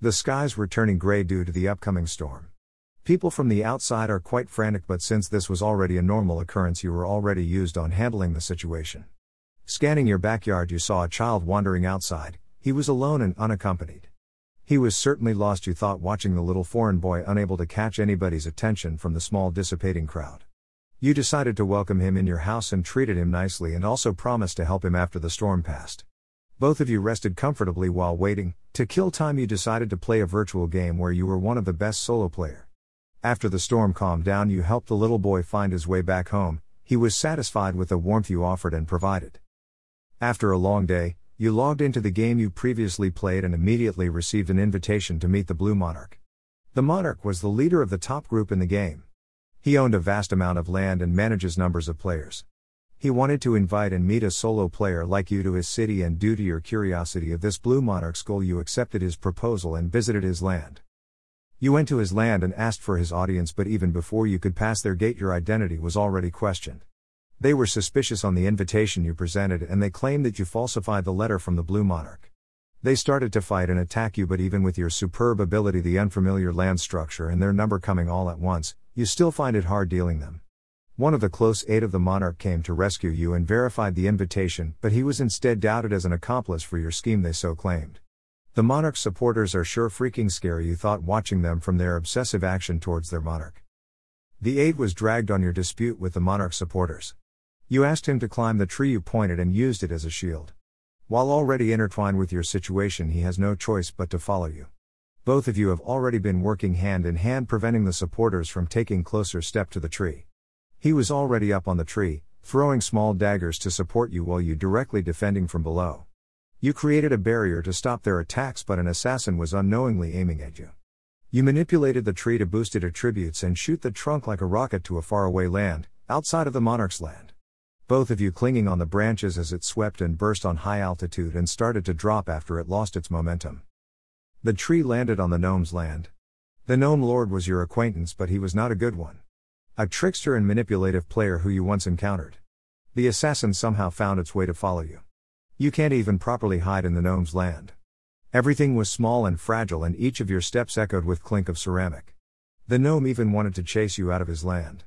The skies were turning gray due to the upcoming storm. People from the outside are quite frantic, but since this was already a normal occurrence, you were already used on handling the situation. Scanning your backyard, you saw a child wandering outside, he was alone and unaccompanied. He was certainly lost, you thought, watching the little foreign boy unable to catch anybody's attention from the small dissipating crowd. You decided to welcome him in your house and treated him nicely and also promised to help him after the storm passed. Both of you rested comfortably while waiting. To kill time, you decided to play a virtual game where you were one of the best solo player. After the storm calmed down, you helped the little boy find his way back home. He was satisfied with the warmth you offered and provided. After a long day, you logged into the game you previously played and immediately received an invitation to meet the Blue Monarch. The Monarch was the leader of the top group in the game. He owned a vast amount of land and manages numbers of players. He wanted to invite and meet a solo player like you to his city, and due to your curiosity of this Blue Monarch's goal, you accepted his proposal and visited his land. You went to his land and asked for his audience, but even before you could pass their gate, your identity was already questioned. They were suspicious on the invitation you presented and they claimed that you falsified the letter from the Blue Monarch. They started to fight and attack you, but even with your superb ability, the unfamiliar land structure, and their number coming all at once, you still find it hard dealing them. One of the close aid of the monarch came to rescue you and verified the invitation, but he was instead doubted as an accomplice for your scheme, they so claimed. The monarch's supporters are sure freaking scary, you thought watching them from their obsessive action towards their monarch. The aid was dragged on your dispute with the monarch supporters. You asked him to climb the tree you pointed and used it as a shield. While already intertwined with your situation, he has no choice but to follow you. Both of you have already been working hand in hand, preventing the supporters from taking closer step to the tree. He was already up on the tree, throwing small daggers to support you while you directly defending from below. You created a barrier to stop their attacks, but an assassin was unknowingly aiming at you. You manipulated the tree to boost its attributes and shoot the trunk like a rocket to a faraway land, outside of the monarch's land both of you clinging on the branches as it swept and burst on high altitude and started to drop after it lost its momentum. The tree landed on the gnome's land. The gnome lord was your acquaintance, but he was not a good one. A trickster and manipulative player who you once encountered. The assassin somehow found its way to follow you. You can't even properly hide in the gnome's land. Everything was small and fragile, and each of your steps echoed with clink of ceramic. The gnome even wanted to chase you out of his land.